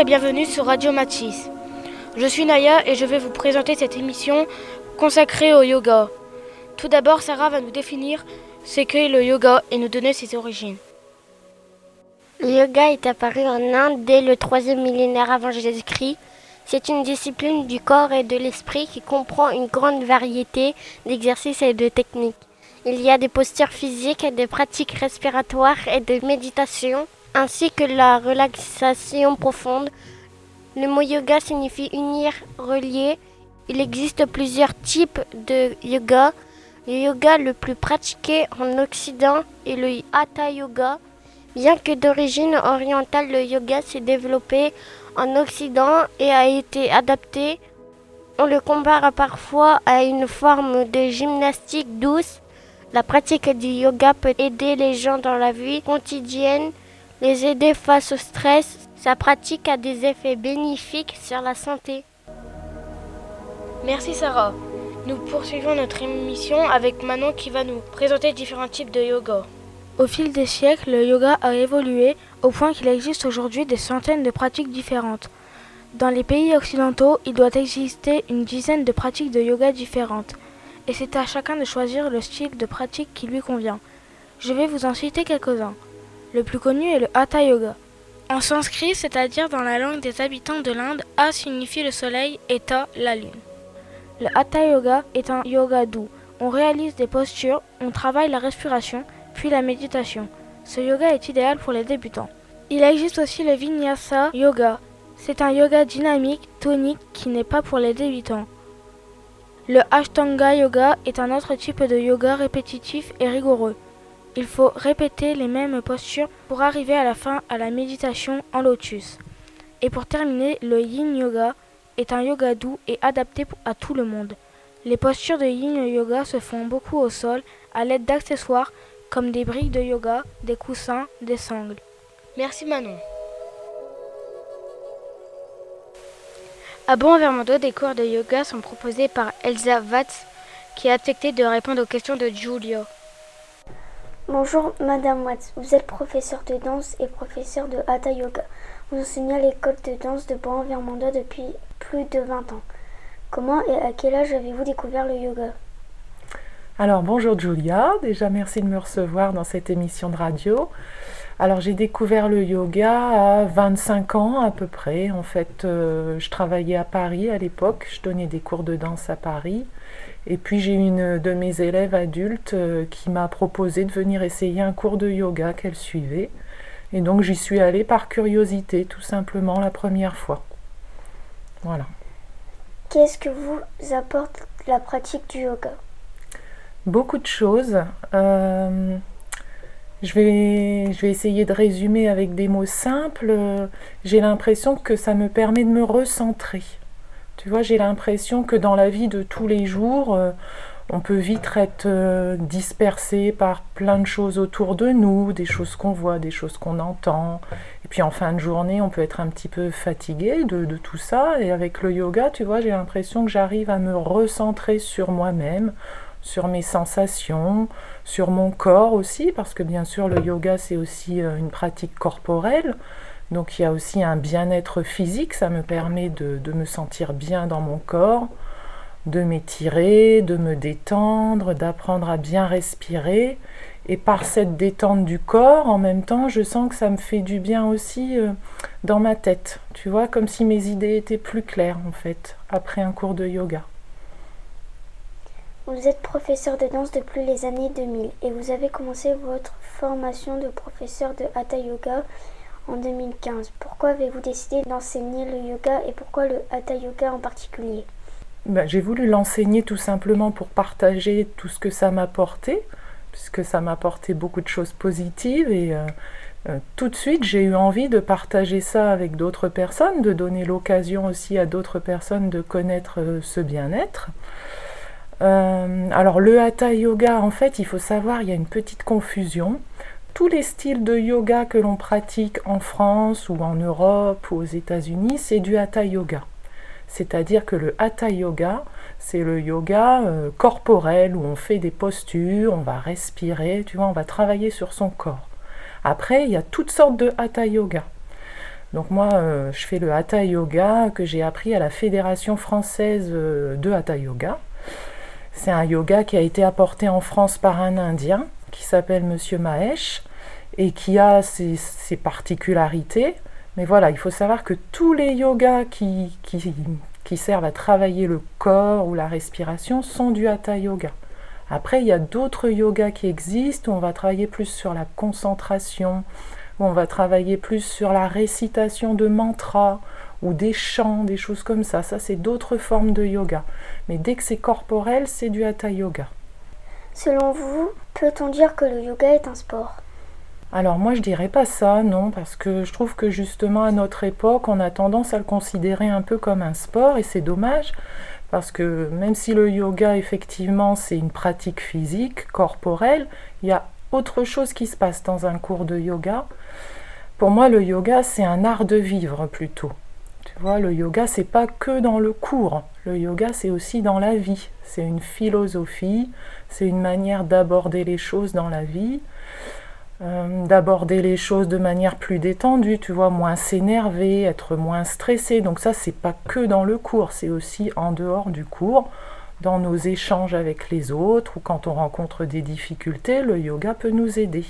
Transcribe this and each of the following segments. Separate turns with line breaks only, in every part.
Et bienvenue sur Radio Matisse. Je suis Naya et je vais vous présenter cette émission consacrée au yoga. Tout d'abord, Sarah va nous définir ce qu'est le yoga et nous donner ses origines.
Le yoga est apparu en Inde dès le troisième millénaire avant Jésus-Christ. C'est une discipline du corps et de l'esprit qui comprend une grande variété d'exercices et de techniques. Il y a des postures physiques, des pratiques respiratoires et de méditation, ainsi que la relaxation profonde. Le mot yoga signifie unir, relier. Il existe plusieurs types de yoga. Le yoga le plus pratiqué en Occident est le Hatha Yoga. Bien que d'origine orientale, le yoga s'est développé en Occident et a été adapté. On le compare parfois à une forme de gymnastique douce. La pratique du yoga peut aider les gens dans la vie quotidienne, les aider face au stress. Sa pratique a des effets bénéfiques sur la santé.
Merci Sarah. Nous poursuivons notre émission avec Manon qui va nous présenter différents types de yoga. Au fil des siècles, le yoga a évolué au point qu'il existe aujourd'hui des centaines de pratiques différentes. Dans les pays occidentaux, il doit exister une dizaine de pratiques de yoga différentes, et c'est à chacun de choisir le style de pratique qui lui convient. Je vais vous en citer quelques-uns. Le plus connu est le Hatha Yoga. En sanskrit, c'est-à-dire dans la langue des habitants de l'Inde, A signifie le soleil et Ta la lune. Le Hatha Yoga est un yoga doux. On réalise des postures, on travaille la respiration, puis la méditation. Ce yoga est idéal pour les débutants. Il existe aussi le Vinyasa Yoga. C'est un yoga dynamique, tonique, qui n'est pas pour les débutants. Le Ashtanga Yoga est un autre type de yoga répétitif et rigoureux. Il faut répéter les mêmes postures pour arriver à la fin à la méditation en lotus. Et pour terminer, le Yin Yoga est un yoga doux et adapté à tout le monde. Les postures de yin yoga se font beaucoup au sol à l'aide d'accessoires comme des briques de yoga, des coussins, des sangles. Merci Manon. À Bon Vermondo, des cours de yoga sont proposés par Elsa Watts qui a accepté de répondre aux questions de Julia.
Bonjour Madame Watts, vous êtes professeur de danse et professeur de Hatha Yoga. Vous enseignez à l'école de danse de Bon Vermondo depuis plus de 20 ans. Comment et à quel âge avez-vous découvert le yoga?
Alors bonjour Julia, déjà merci de me recevoir dans cette émission de radio. Alors j'ai découvert le yoga à 25 ans à peu près. En fait, euh, je travaillais à Paris à l'époque, je donnais des cours de danse à Paris. Et puis j'ai une de mes élèves adultes euh, qui m'a proposé de venir essayer un cours de yoga qu'elle suivait. Et donc j'y suis allée par curiosité, tout simplement, la première fois. Voilà.
Qu'est-ce que vous apporte la pratique du yoga?
Beaucoup de choses. Euh, je, vais, je vais essayer de résumer avec des mots simples. J'ai l'impression que ça me permet de me recentrer. Tu vois, j'ai l'impression que dans la vie de tous les jours, euh, on peut vite être euh, dispersé par plein de choses autour de nous, des choses qu'on voit, des choses qu'on entend. Et puis en fin de journée, on peut être un petit peu fatigué de, tout ça. Et avec le yoga, tu vois, j'ai l'impression que j'arrive à me recentrer sur moi-même, sur mes sensations, sur mon corps aussi, parce que bien sûr, le yoga, c'est aussi euh, une pratique corporelle. Donc il y a aussi un bien-être physique, ça me permet de, me sentir bien dans mon corps, de m'étirer, de me détendre, d'apprendre à bien respirer. Et par cette détente du corps, en même temps, je sens que ça me fait du bien aussi euh, dans ma tête. Tu vois, comme si mes idées étaient plus claires en fait, après un cours de yoga.
Vous êtes professeur de danse depuis les années 2000 et vous avez commencé votre formation de professeur de Hatha Yoga en 2015. Pourquoi avez-vous décidé d'enseigner le yoga et pourquoi le Hatha Yoga en particulier?
Ben, J'ai voulu l'enseigner tout simplement pour partager tout ce que ça m'a apporté, puisque ça m'a apporté beaucoup de choses positives et euh, euh, tout de suite j'ai eu envie de partager ça avec d'autres personnes, de donner l'occasion aussi à d'autres personnes de connaître euh, ce bien-être. Alors le hatha yoga, en fait, il faut savoir, il y a une petite confusion. Tous les styles de yoga que l'on pratique en France ou en Europe ou aux États-Unis, c'est du hatha yoga. C'est-à-dire que le hatha yoga, c'est le yoga euh, corporel où on fait des postures, on va respirer, tu vois, on va travailler sur son corps. Après, il y a toutes sortes de hatha yoga. Donc moi, euh, je fais le Hatha Yoga que j'ai appris à la Fédération française euh, de Hatha Yoga. C'est un yoga qui a été apporté en France par un Indien qui s'appelle Monsieur Mahesh et qui a ses, particularités. Mais voilà, il faut savoir que tous les yogas qui, qui, qui servent à travailler le corps ou la respiration sont du Hatha Yoga. Après, il y a d'autres yogas qui existent où on va travailler plus sur la concentration, où on va travailler plus sur la récitation de mantras ou des chants, des choses comme ça. Ça, c'est d'autres formes de yoga. Mais dès que c'est corporel, c'est du hatha yoga.
Selon vous, peut-on dire que le yoga est un sport?
Alors moi je dirais pas ça, non, parce que je trouve que justement à notre époque on a tendance à le considérer un peu comme un sport et c'est dommage parce que même si le yoga, effectivement, c'est une pratique physique, corporelle, il y a autre chose qui se passe dans un cours de yoga. Pour moi, le yoga, c'est un art de vivre plutôt. Le yoga, c'est pas que dans le cours. Le yoga, c'est aussi dans la vie. C'est une philosophie, c'est une manière d'aborder les choses dans la vie. Euh, d'aborder les choses de manière plus détendue, tu vois, moins s'énerver, être moins stressé. Donc ça, c'est pas que dans le cours, c'est aussi en dehors du cours, dans nos échanges avec les autres ou quand on rencontre des difficultés, le yoga peut nous aider.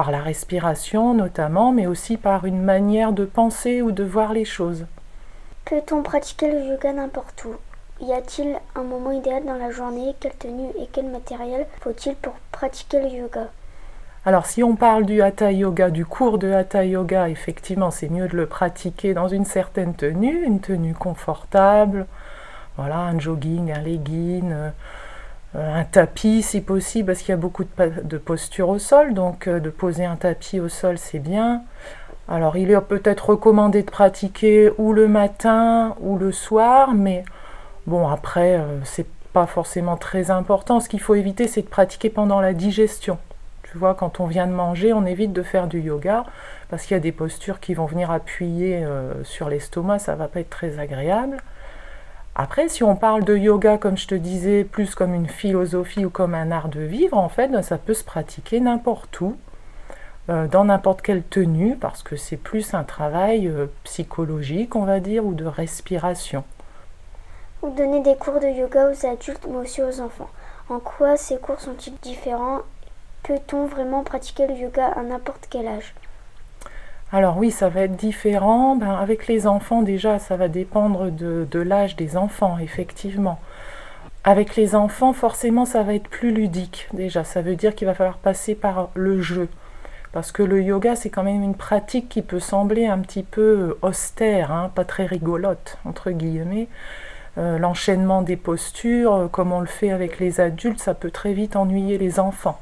Par la respiration notamment, mais aussi par une manière de penser ou de voir les choses.
Peut-on pratiquer le yoga n'importe où? Y a-t-il un moment idéal dans la journée? Quelle tenue et quel matériel faut-il pour pratiquer le yoga?
Alors si on parle du hatha yoga, du cours de hatha yoga, effectivement c'est mieux de le pratiquer dans une certaine tenue, une tenue confortable, voilà, un jogging, un legging, euh, un tapis si possible, parce qu'il y a beaucoup de, postures au sol, donc euh, de poser un tapis au sol c'est bien. Alors il est peut-être recommandé de pratiquer ou le matin ou le soir, mais bon après euh, c'est pas forcément très important. Ce qu'il faut éviter c'est de pratiquer pendant la digestion. Tu vois, quand on vient de manger, on évite de faire du yoga parce qu'il y a des postures qui vont venir appuyer euh, sur l'estomac, ça va pas être très agréable. Après, si on parle de yoga, comme je te disais, plus comme une philosophie ou comme un art de vivre, en fait, ça peut se pratiquer n'importe où, euh, dans n'importe quelle tenue, parce que c'est plus un travail euh, psychologique, on va dire, ou de respiration.
Vous donnez des cours de yoga aux adultes, mais aussi aux enfants. En quoi ces cours sont-ils différents? Peut-on vraiment pratiquer le yoga à n'importe quel âge?
Alors oui, ça va être différent. Ben, avec les enfants, déjà, ça va dépendre de, l'âge des enfants, effectivement. Avec les enfants, forcément, ça va être plus ludique. Déjà, ça veut dire qu'il va falloir passer par le jeu. Parce que le yoga, c'est quand même une pratique qui peut sembler un petit peu austère, hein, pas très rigolote, entre guillemets. Euh, l'enchaînement des postures, euh, comme on le fait avec les adultes, ça peut très vite ennuyer les enfants.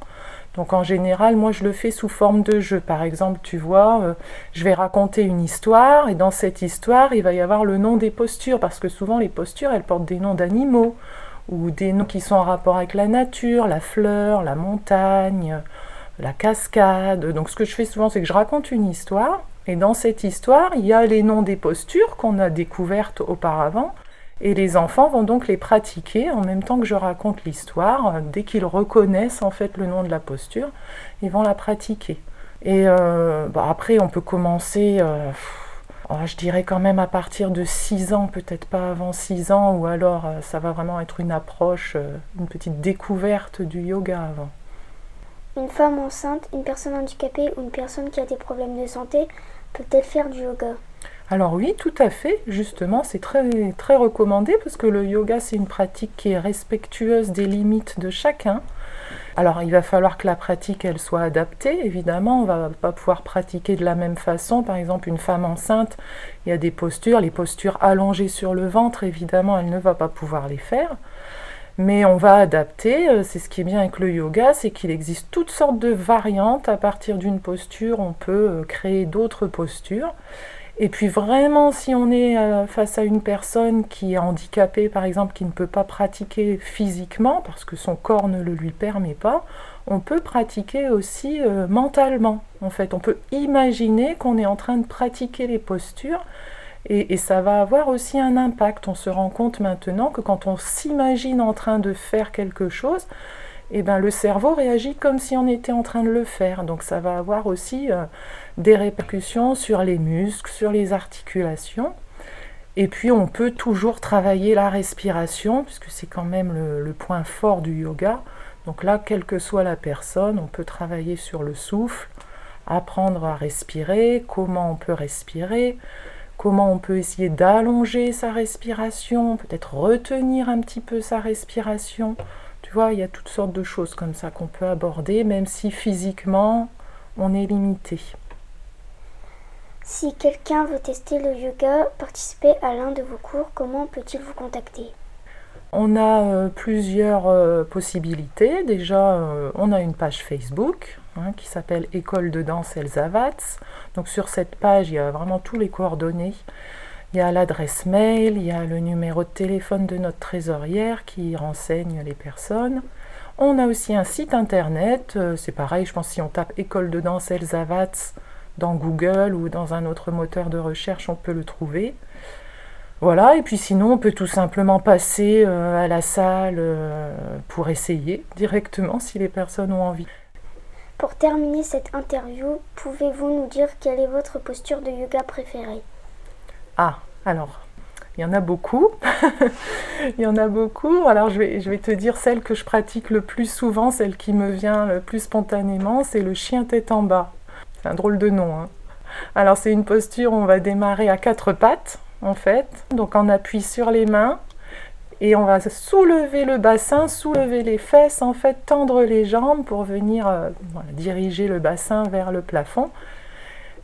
Donc en général, moi je le fais sous forme de jeu. Par exemple, tu vois, euh, je vais raconter une histoire et dans cette histoire, il va y avoir le nom des postures parce que souvent les postures, elles portent des noms d'animaux ou des noms qui sont en rapport avec la nature, la fleur, la montagne, la cascade. Donc ce que je fais souvent, c'est que je raconte une histoire et dans cette histoire, il y a les noms des postures qu'on a découvertes auparavant et les enfants vont donc les pratiquer en même temps que je raconte l'histoire. Dès qu'ils reconnaissent en fait le nom de la posture, ils vont la pratiquer. Et euh, bah, après, on peut commencer, euh, oh, je dirais quand même à partir de 6 ans, peut-être pas avant 6 ans, ou alors euh, ça va vraiment être une approche, une petite découverte du yoga avant.
Une femme enceinte, une personne handicapée ou une personne qui a des problèmes de santé peut-elle faire du yoga?
Alors oui, tout à fait, justement, c'est très, très recommandé parce que le yoga, c'est une pratique qui est respectueuse des limites de chacun. Alors il va falloir que la pratique, elle soit adaptée, évidemment, on va pas pouvoir pratiquer de la même façon. Par exemple, une femme enceinte, il y a des postures, les postures allongées sur le ventre, évidemment, elle ne va pas pouvoir les faire. Mais on va adapter, euh, c'est ce qui est bien avec le yoga, c'est qu'il existe toutes sortes de variantes. À partir d'une posture, on peut euh, créer d'autres postures. Et puis vraiment, si on est euh, face à une personne qui est handicapée, par exemple, qui ne peut pas pratiquer physiquement, parce que son corps ne le lui permet pas, on peut pratiquer aussi euh, mentalement. En fait, on peut imaginer qu'on est en train de pratiquer les postures. Et, ça va avoir aussi un impact. On se rend compte maintenant que quand on s'imagine en train de faire quelque chose, et ben, le cerveau réagit comme si on était en train de le faire. Donc ça va avoir aussi euh, des répercussions sur les muscles, sur les articulations. Et puis on peut toujours travailler la respiration, puisque c'est quand même le, point fort du yoga. Donc là, quelle que soit la personne, on peut travailler sur le souffle, apprendre à respirer, comment on peut respirer, comment on peut essayer d'allonger sa respiration, peut-être retenir un petit peu sa respiration. Tu vois, il y a toutes sortes de choses comme ça qu'on peut aborder, même si physiquement on est limité.
Si quelqu'un veut tester le yoga, participer à l'un de vos cours, comment peut-il vous contacter?
On a euh, plusieurs euh, possibilités. Déjà, euh, on a une page Facebook hein, qui s'appelle École de danse Elsa Donc sur cette page, il y a vraiment tous les coordonnées. Il y a l'adresse mail, il y a le numéro de téléphone de notre trésorière qui renseigne les personnes. On a aussi un site internet, c'est pareil, je pense si on tape école de danse Elsa dans Google ou dans un autre moteur de recherche, on peut le trouver. Voilà, et puis sinon, on peut tout simplement passer euh, à la salle euh, pour essayer directement si les personnes ont envie.
Pour terminer cette interview, pouvez-vous nous dire quelle est votre posture de yoga préférée?
Ah, alors, il y en a beaucoup. il y en a beaucoup. Alors, je vais, je vais te dire celle que je pratique le plus souvent, celle qui me vient le plus spontanément, c'est le chien tête en bas. C'est un drôle de nom. Hein. Alors, c'est une posture où on va démarrer à quatre pattes, en fait. Donc, on appuie sur les mains et on va soulever le bassin, soulever les fesses, en fait, tendre les jambes pour venir euh, diriger le bassin vers le plafond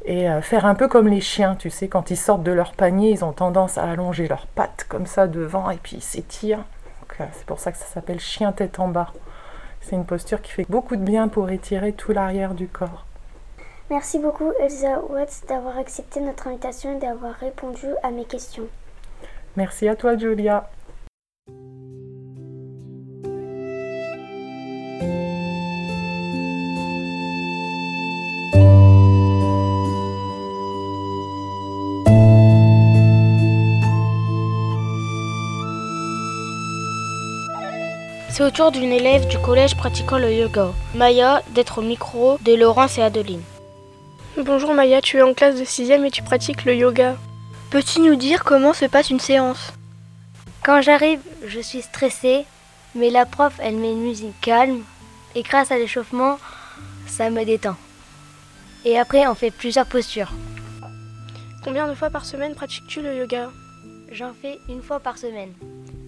et euh, faire un peu comme les chiens, tu sais, quand ils sortent de leur panier, ils ont tendance à allonger leurs pattes comme ça devant et puis ils s'étirent. Euh, c'est pour ça que ça s'appelle chien tête en bas. C'est une posture qui fait beaucoup de bien pour étirer tout l'arrière du corps.
Merci beaucoup Elsa Watts d'avoir accepté notre invitation et d'avoir répondu à mes questions.
Merci à toi Julia.
C'est au tour d'une élève du collège pratiquant le yoga, Maya, d'être au micro de Laurence et Adeline.
Bonjour Maya, tu es en classe de 6 et tu pratiques le yoga. Peux-tu nous dire comment se passe une séance?
Quand j'arrive, je suis stressée, mais la prof, elle met une musique calme et grâce à l'échauffement, ça me détend. Et après, on fait plusieurs postures.
Combien de fois par semaine pratiques-tu le yoga?
J'en fais une fois par semaine.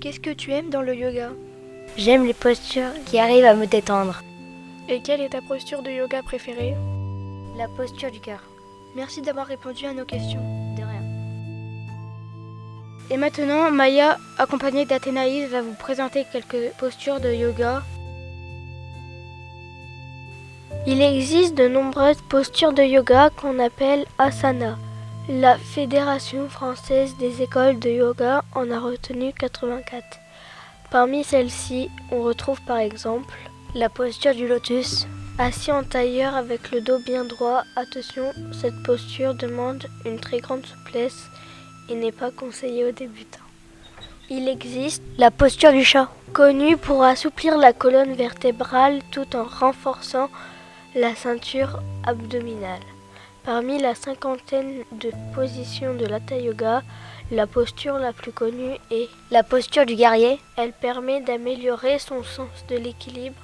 Qu'est-ce que tu aimes dans le yoga?
J'aime les postures qui arrivent à me détendre.
Et quelle est ta posture de yoga préférée?
La posture du cœur.
Merci d'avoir répondu à nos questions.
De rien.
Et maintenant, Maya, accompagnée d'Athénaïs, va vous présenter quelques postures de yoga.
Il existe de nombreuses postures de yoga qu'on appelle asana. La Fédération française des écoles de yoga en a retenu 84. Parmi celles-ci, on retrouve par exemple la posture du lotus. Assis en tailleur avec le dos bien droit, attention, cette posture demande une très grande souplesse et n'est pas conseillée aux débutants. Il existe la posture du chat, connue pour assouplir la colonne vertébrale tout en renforçant la ceinture abdominale. Parmi la cinquantaine de positions de l'Hatha Yoga, la posture la plus connue est
la posture du guerrier.
Elle permet d'améliorer son sens de l'équilibre.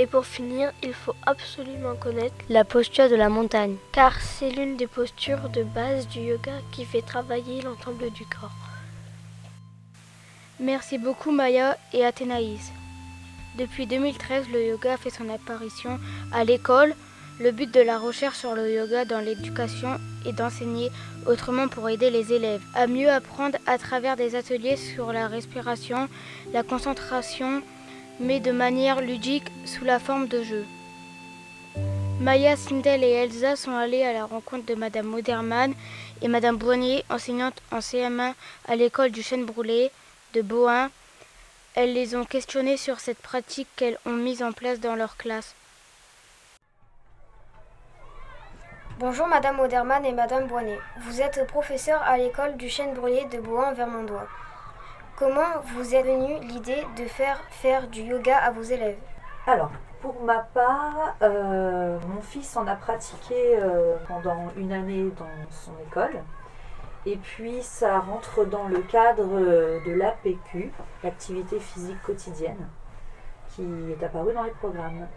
Et pour finir, il faut absolument connaître
la posture de la montagne,
car c'est l'une des postures de base du yoga qui fait travailler l'ensemble du corps.
Merci beaucoup Maya et Athénaïs. Depuis 2013, le yoga fait son apparition à l'école, le but de la recherche sur le yoga dans l'éducation est d'enseigner autrement pour aider les élèves à mieux apprendre à travers des ateliers sur la respiration, la concentration, mais de manière ludique sous la forme de jeu. Maya, Sindel et Elsa sont allées à la rencontre de Madame Moderman et Madame Boignet, enseignante en CM1 à l'école du Chêne Brûlé de Bohain. Elles les ont questionnées sur cette pratique qu'elles ont mise en place dans leur classe.
Bonjour Madame Oderman et Madame Boinet. Vous êtes professeur à l'école du chêne brûlé de Bohain-Vermandois. Comment vous est venue l'idée de faire faire du yoga à vos élèves?
Alors, pour ma part, euh, mon fils en a pratiqué euh, pendant une année dans son école. Et puis, ça rentre dans le cadre de l'APQ, l'activité physique quotidienne, qui est apparue dans les programmes.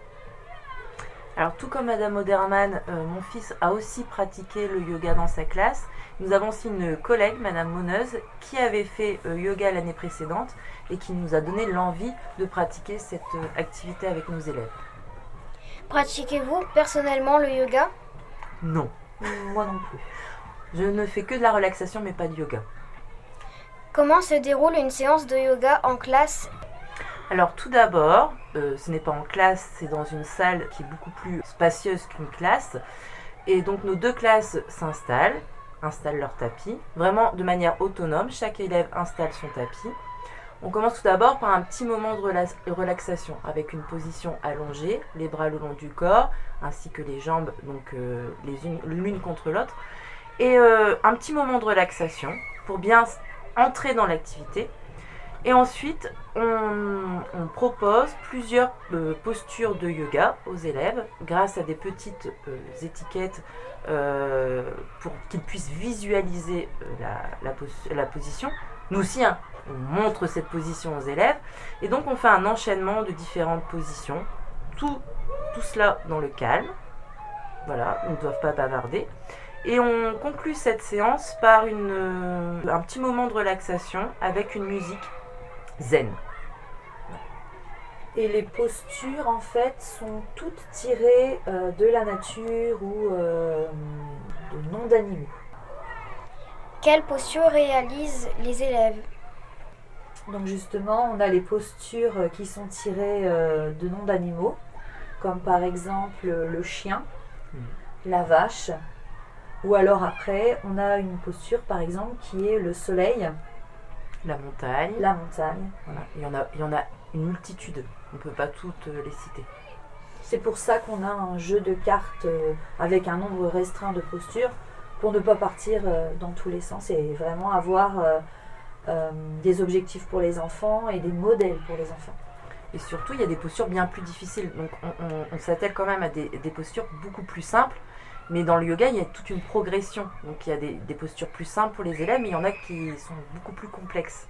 Alors tout comme Madame Oderman, euh, mon fils a aussi pratiqué le yoga dans sa classe. Nous avons aussi une collègue, Madame Moneuse, qui avait fait euh, yoga l'année précédente et qui nous a donné l'envie de pratiquer cette euh, activité avec nos élèves.
Pratiquez-vous personnellement le yoga?
Non,
Moi non plus.
je ne fais que de la relaxation mais pas de yoga.
Comment se déroule une séance de yoga en classe?
Alors tout d'abord, euh, ce n'est pas en classe, c'est dans une salle qui est beaucoup plus spacieuse qu'une classe. Et donc nos deux classes s'installent, installent leur tapis, vraiment de manière autonome. Chaque élève installe son tapis. On commence tout d'abord par un petit moment de rela- relaxation avec une position allongée, les bras le long du corps, ainsi que les jambes donc euh, l'une contre l'autre. Et euh, un petit moment de relaxation pour bien entrer dans l'activité. Et ensuite, on, propose plusieurs euh, postures de yoga aux élèves grâce à des petites euh, étiquettes euh, pour qu'ils puissent visualiser la, la pos- la position. Nous aussi, hein, on montre cette position aux élèves. Et donc, on fait un enchaînement de différentes positions. Tout, tout cela dans le calme. Voilà, ils ne doivent pas bavarder. Et on conclut cette séance par un petit moment de relaxation avec une musique zen.
Et les postures, en fait, sont toutes tirées euh, de la nature ou euh, de noms d'animaux.
Quelle posture réalisent les élèves?
Donc justement, on a les postures euh, qui sont tirées euh, de noms d'animaux, comme par exemple le chien, la vache, ou alors après, on a une posture par exemple qui est le soleil,
La montagne.
la montagne.
Voilà. Il, y en a, il y en a une multitude. On ne peut pas toutes euh, les citer.
C'est pour ça qu'on a un jeu de cartes euh, avec un nombre restreint de postures pour ne pas partir euh, dans tous les sens et vraiment avoir des objectifs pour les enfants et des modèles pour les enfants.
Et surtout, il y a des postures bien plus difficiles. Donc, on, on- on s'attelle quand même à des, des postures beaucoup plus simples. Mais dans le yoga, il y a toute une progression. Donc, il y a des, des postures plus simples pour les élèves, mais il y en a qui sont beaucoup plus complexes.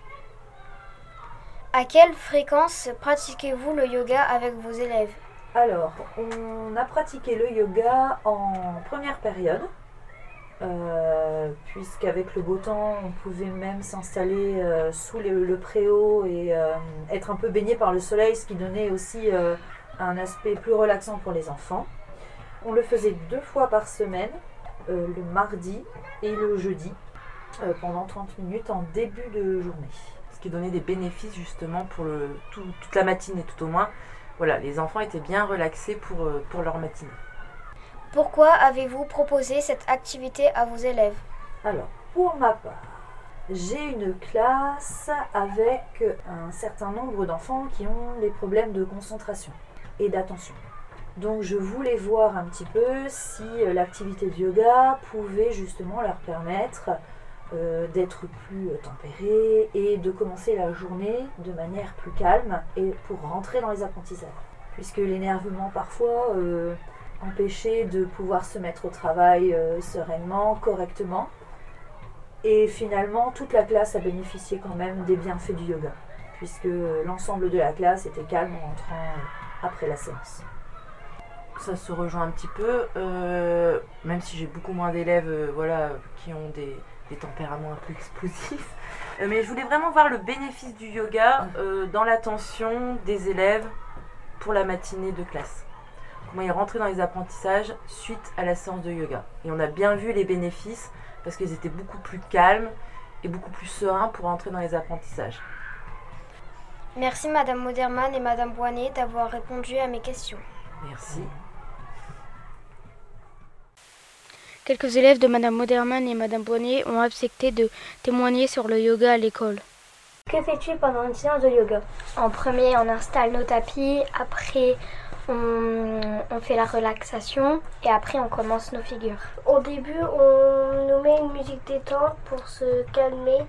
À quelle fréquence pratiquez-vous le yoga avec vos élèves?
Alors, on a pratiqué le yoga en première période, euh, puisqu'avec le beau temps, on pouvait même s'installer euh, sous le, le préau et euh, être un peu baigné par le soleil, ce qui donnait aussi un aspect plus relaxant pour les enfants. On le faisait deux fois par semaine, euh, le mardi et le jeudi, euh, pendant 30 minutes en début de journée.
Ce qui donnait des bénéfices justement pour le, tout- toute la matinée, tout au moins. Voilà, les enfants étaient bien relaxés pour, euh, pour leur matinée.
Pourquoi avez-vous proposé cette activité à vos élèves?
Alors, pour ma part, j'ai une classe avec un certain nombre d'enfants qui ont des problèmes de concentration et d'attention. Donc je voulais voir un petit peu si euh, l'activité de yoga pouvait justement leur permettre euh, d'être plus euh, tempérés et de commencer la journée de manière plus calme et pour rentrer dans les apprentissages. Puisque l'énervement parfois empêchait de pouvoir se mettre au travail sereinement, correctement. Et finalement, toute la classe a bénéficié quand même des bienfaits du yoga, puisque l'ensemble de la classe était calme en rentrant après la séance.
Ça se rejoint un petit peu, euh, même si j'ai beaucoup moins d'élèves euh, voilà, qui ont des, des tempéraments un peu explosifs. Euh, mais je voulais vraiment voir le bénéfice du yoga dans l'attention des élèves pour la matinée de classe. Comment ils rentraient dans les apprentissages suite à la séance de yoga. Et on a bien vu les bénéfices parce qu'ils étaient beaucoup plus calmes et beaucoup plus sereins pour entrer dans les apprentissages.
Merci Madame Moderman et Madame Boinet d'avoir répondu à mes questions.
Merci.
Quelques élèves de Madame Moderman et Madame Bonnet ont accepté de témoigner sur le yoga à l'école.
Que fais-tu pendant une séance de yoga?
En premier, on installe nos tapis. Après, on, on fait la relaxation. Et après, on commence nos figures.
Au début, on nous met une musique détente pour se calmer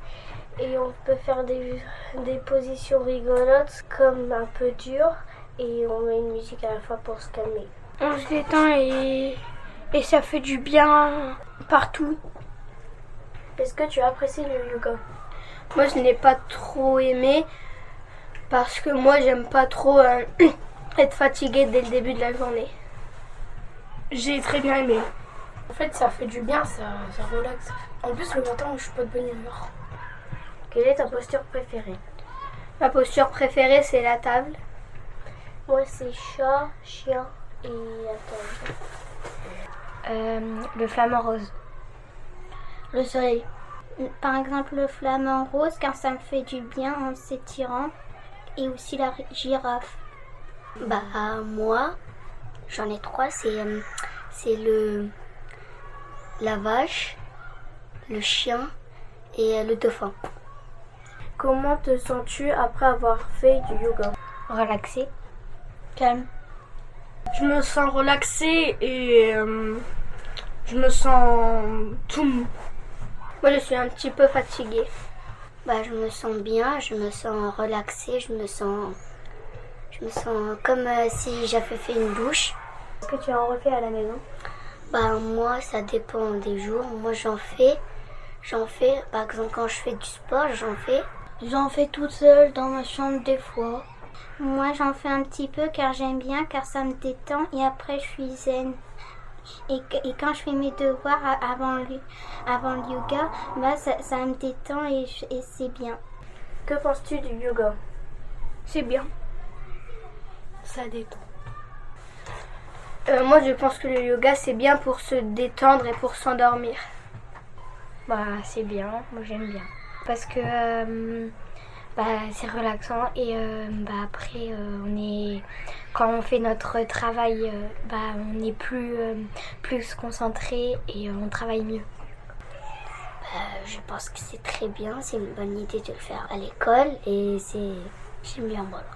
et on peut faire des, des positions rigolotes comme un peu dures
et on met une musique à la fois pour se calmer.
On se détend et, et ça fait du bien partout.
Est-ce que tu as apprécié le yoga?
Moi, je n'ai pas trop aimé parce que moi, j'aime pas trop euh, être fatiguée dès le début de la journée. J'ai très bien aimé.
En fait, ça fait du bien, ça, ça relaxe. En plus, le matin, je suis pas de bonne humeur. Quelle est ta posture préférée?
Ma posture préférée, c'est la table.
Moi, c'est chat, chien et attends.
Euh, le flamant rose.
Le soleil.
Par exemple, le flamant rose, car ça me fait du bien en s'étirant. Et aussi la girafe.
Bah, moi, j'en ai trois. C'est euh, c'est le la vache, le chien et euh, le dauphin.
Comment te sens-tu après avoir fait du yoga?
Relaxé.
Calme. Je me sens relaxé et euh, je me sens tout mou. Moi, je suis un petit peu fatiguée.
Bah, je me sens bien, je me sens relaxée, je me sens, je me sens comme euh, si j'avais fait une douche.
Est-ce que tu en refais à la maison?
Bah, moi, ça dépend des jours. Moi, j'en fais, j'en fais. Par exemple, quand je fais du sport, j'en fais.
J'en fais toute seule dans ma chambre des fois.
Moi, j'en fais un petit peu car j'aime bien, car ça me détend et après, je suis zen. Et, et quand je fais mes devoirs avant le, avant le yoga, bah, ça, ça me détend et, et c'est bien.
Que penses-tu du yoga?
C'est bien.
Ça détend.
Euh, moi, je pense que le yoga, c'est bien pour se détendre et pour s'endormir.
Bah, c'est bien. Moi, j'aime bien. Parce que euh, bah, c'est relaxant et euh, bah, après, euh, on est, quand on fait notre travail, euh, bah, on est plus, euh, plus concentré et euh, on travaille mieux. Bah, je pense que c'est très bien. C'est une bonne idée de le faire à l'école et c'est, j'aime bien. Voilà.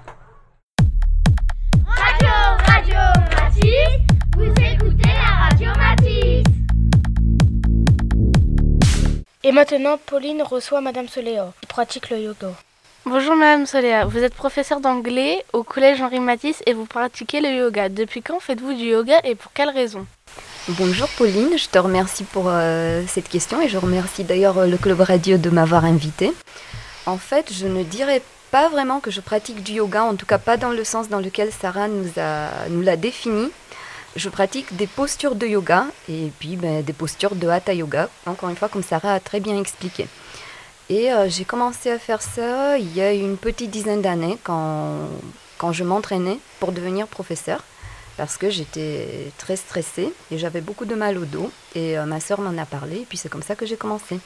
Radio, Radio Matisse, vous écoutez la Radio Matisse.
Et maintenant, Pauline reçoit Madame Soléa, qui pratique le yoga.
Bonjour Madame Soléa, vous êtes professeure d'anglais au collège Henri Matisse et vous pratiquez le yoga. Depuis quand faites-vous du yoga et pour quelles raisons
Bonjour Pauline, je te remercie pour euh, cette question et je remercie d'ailleurs euh, le Club Radio de m'avoir invité. En fait, je ne dirais pas vraiment que je pratique du yoga, en tout cas pas dans le sens dans lequel Sarah nous l'a défini. Je pratique des postures de yoga et puis ben, des postures de hatha yoga, encore une fois comme Sarah a très bien expliqué. Et euh, j'ai commencé à faire ça il y a une petite dizaine d'années quand, quand je m'entraînais pour devenir professeur parce que j'étais très stressée et j'avais beaucoup de mal au dos. Et euh, ma sœur m'en a parlé et puis c'est comme ça que j'ai commencé.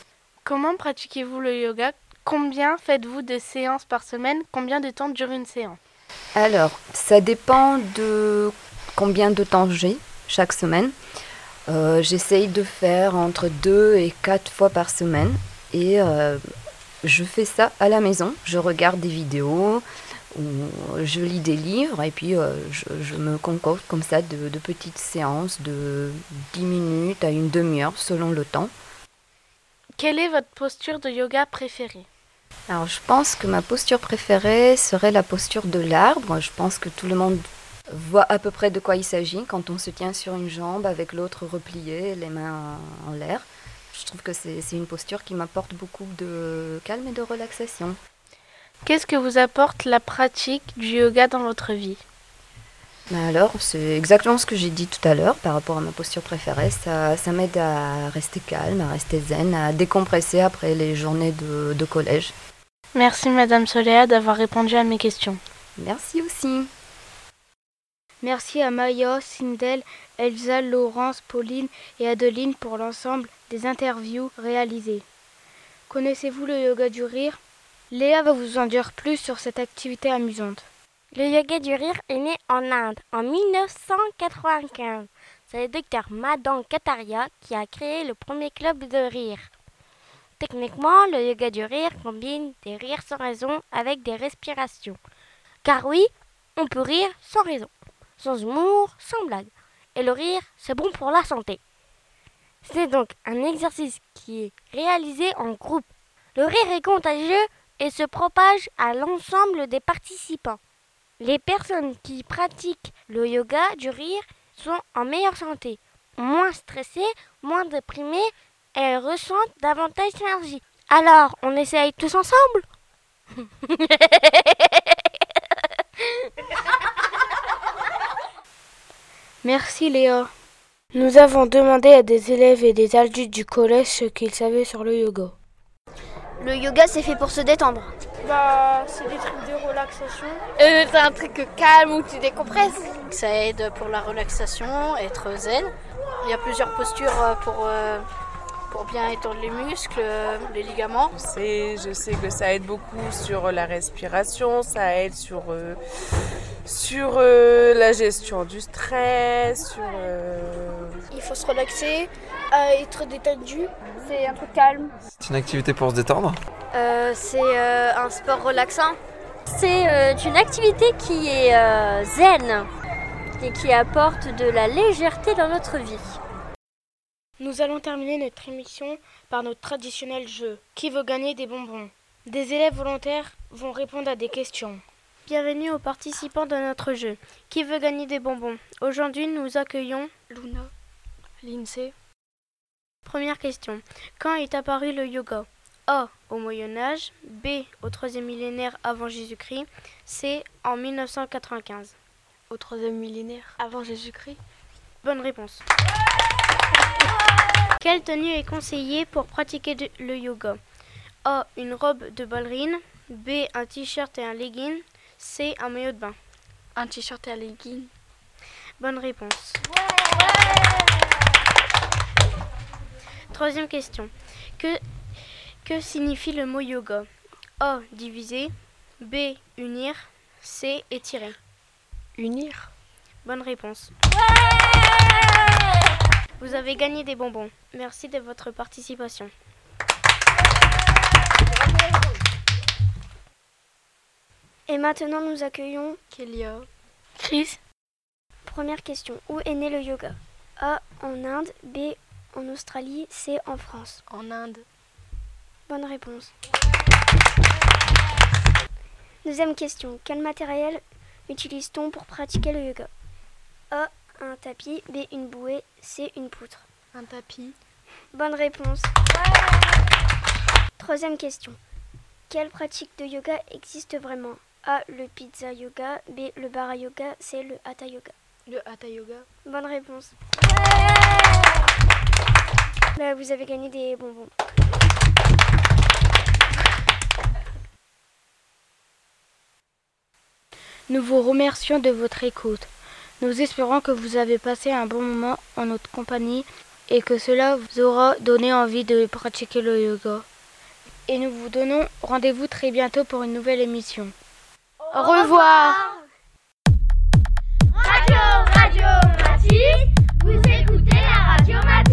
Comment pratiquez-vous le yoga? Combien faites-vous de séances par semaine? Combien de temps dure une séance?
Alors, ça dépend de combien de temps j'ai chaque semaine. Euh, J'essaye de faire entre deux et quatre fois par semaine et euh, je fais ça à la maison. Je regarde des vidéos, ou je lis des livres et puis euh, je, je, me concocte comme ça de, de, petites séances de 10 minutes à une demi-heure selon le temps.
Quelle est votre posture de yoga préférée?
Alors je pense que ma posture préférée serait la posture de l'arbre. Je pense que tout le monde voit à peu près de quoi il s'agit quand on se tient sur une jambe avec l'autre repliée, les mains en l'air. Je trouve que c'est une posture qui m'apporte beaucoup de calme et de relaxation.
Qu'est-ce que vous apporte la pratique du yoga dans votre vie?
Ben Alors, c'est exactement ce que j'ai dit tout à l'heure par rapport à ma posture préférée. Ça, ça m'aide à rester calme, à rester zen, à décompresser après les journées de, de collège.
Merci Madame Soléa d'avoir répondu à mes questions.
Merci aussi.
Merci à Maya, Sindel, Elsa, Laurence, Pauline et Adeline pour l'ensemble des interviews réalisées. Connaissez-vous le yoga du rire? Léa va vous en dire plus sur cette activité amusante.
Le yoga du rire est né en Inde en 1995. C'est le docteur Madan Kataria qui a créé le premier club de rire. Techniquement, le yoga du rire combine des rires sans raison avec des respirations. Car oui, on peut rire sans raison, sans humour, sans blague. Et le rire, c'est bon pour la santé. C'est donc un exercice qui est réalisé en groupe. Le rire est contagieux et se propage à l'ensemble des participants. Les personnes qui pratiquent le yoga du rire sont en meilleure santé, moins stressées, moins déprimées, elles ressentent davantage d'énergie. Alors, on essaye tous ensemble?
Merci Léa. Nous avons demandé à des élèves et des adultes du collège ce qu'ils savaient sur le yoga.
Le yoga, c'est fait pour se détendre.
Bah, c'est des trucs de relaxation.
Euh, c'est un truc calme où tu décompresses.
Ça aide pour la relaxation, être zen. Il y a plusieurs postures euh, pour, euh, pour bien étendre les muscles, les ligaments.
Je sais, je sais que ça aide beaucoup sur la respiration, ça aide sur, euh, sur euh, la gestion du stress, sur... euh,
Il faut se relaxer, euh, être détendu. C'est un truc calme.
C'est une activité pour se détendre.
Euh, c'est euh, un sport relaxant.
C'est euh, une activité qui est euh, zen et qui apporte de la légèreté dans notre vie.
Nous allons terminer notre émission par notre traditionnel jeu. Qui veut gagner des bonbons? Des élèves volontaires vont répondre à des questions. Bienvenue aux participants de notre jeu. Qui veut gagner des bonbons? Aujourd'hui, nous accueillons Luna, l'INSEE. Première question. Quand est apparu le yoga? A. Au Moyen Âge. B. Au troisième millénaire avant Jésus-Christ. C. En 1995.
Au troisième millénaire avant Jésus-Christ.
Bonne réponse. Quelle tenue est conseillée pour pratiquer de- le yoga? A. Une robe de ballerine. B. Un t-shirt et un legging. C. Un maillot de bain.
Un t-shirt et un legging.
Bonne réponse. Troisième question. Que, que signifie le mot yoga? A. Diviser. B. Unir. C. Étirer.
Unir.
Bonne réponse. Vous avez gagné des bonbons. Merci de votre participation.
Et maintenant, nous accueillons
Kélia.
Chris.
Première question. Où est né le yoga? A. En Inde. B. En Australie. C. En France.
En Inde.
Bonne réponse. Deuxième question. Quel matériel utilise-t-on pour pratiquer le yoga? A. Un tapis. B. Une bouée. C. Une poutre.
Un tapis.
Bonne réponse. Troisième question. Quelle pratique de yoga existe vraiment? A. Le pizza yoga. B. Le bara yoga. C. Le hatha yoga.
Le hatha yoga.
Bonne réponse. Bah, vous avez gagné des bonbons.
Nous vous remercions de votre écoute. Nous espérons que vous avez passé un bon moment en notre compagnie et que cela vous aura donné envie de pratiquer le yoga. Et nous vous donnons rendez-vous très bientôt pour une nouvelle émission. Au revoir. Radio, Radio Mathis, vous écoutez la Radio Mathis.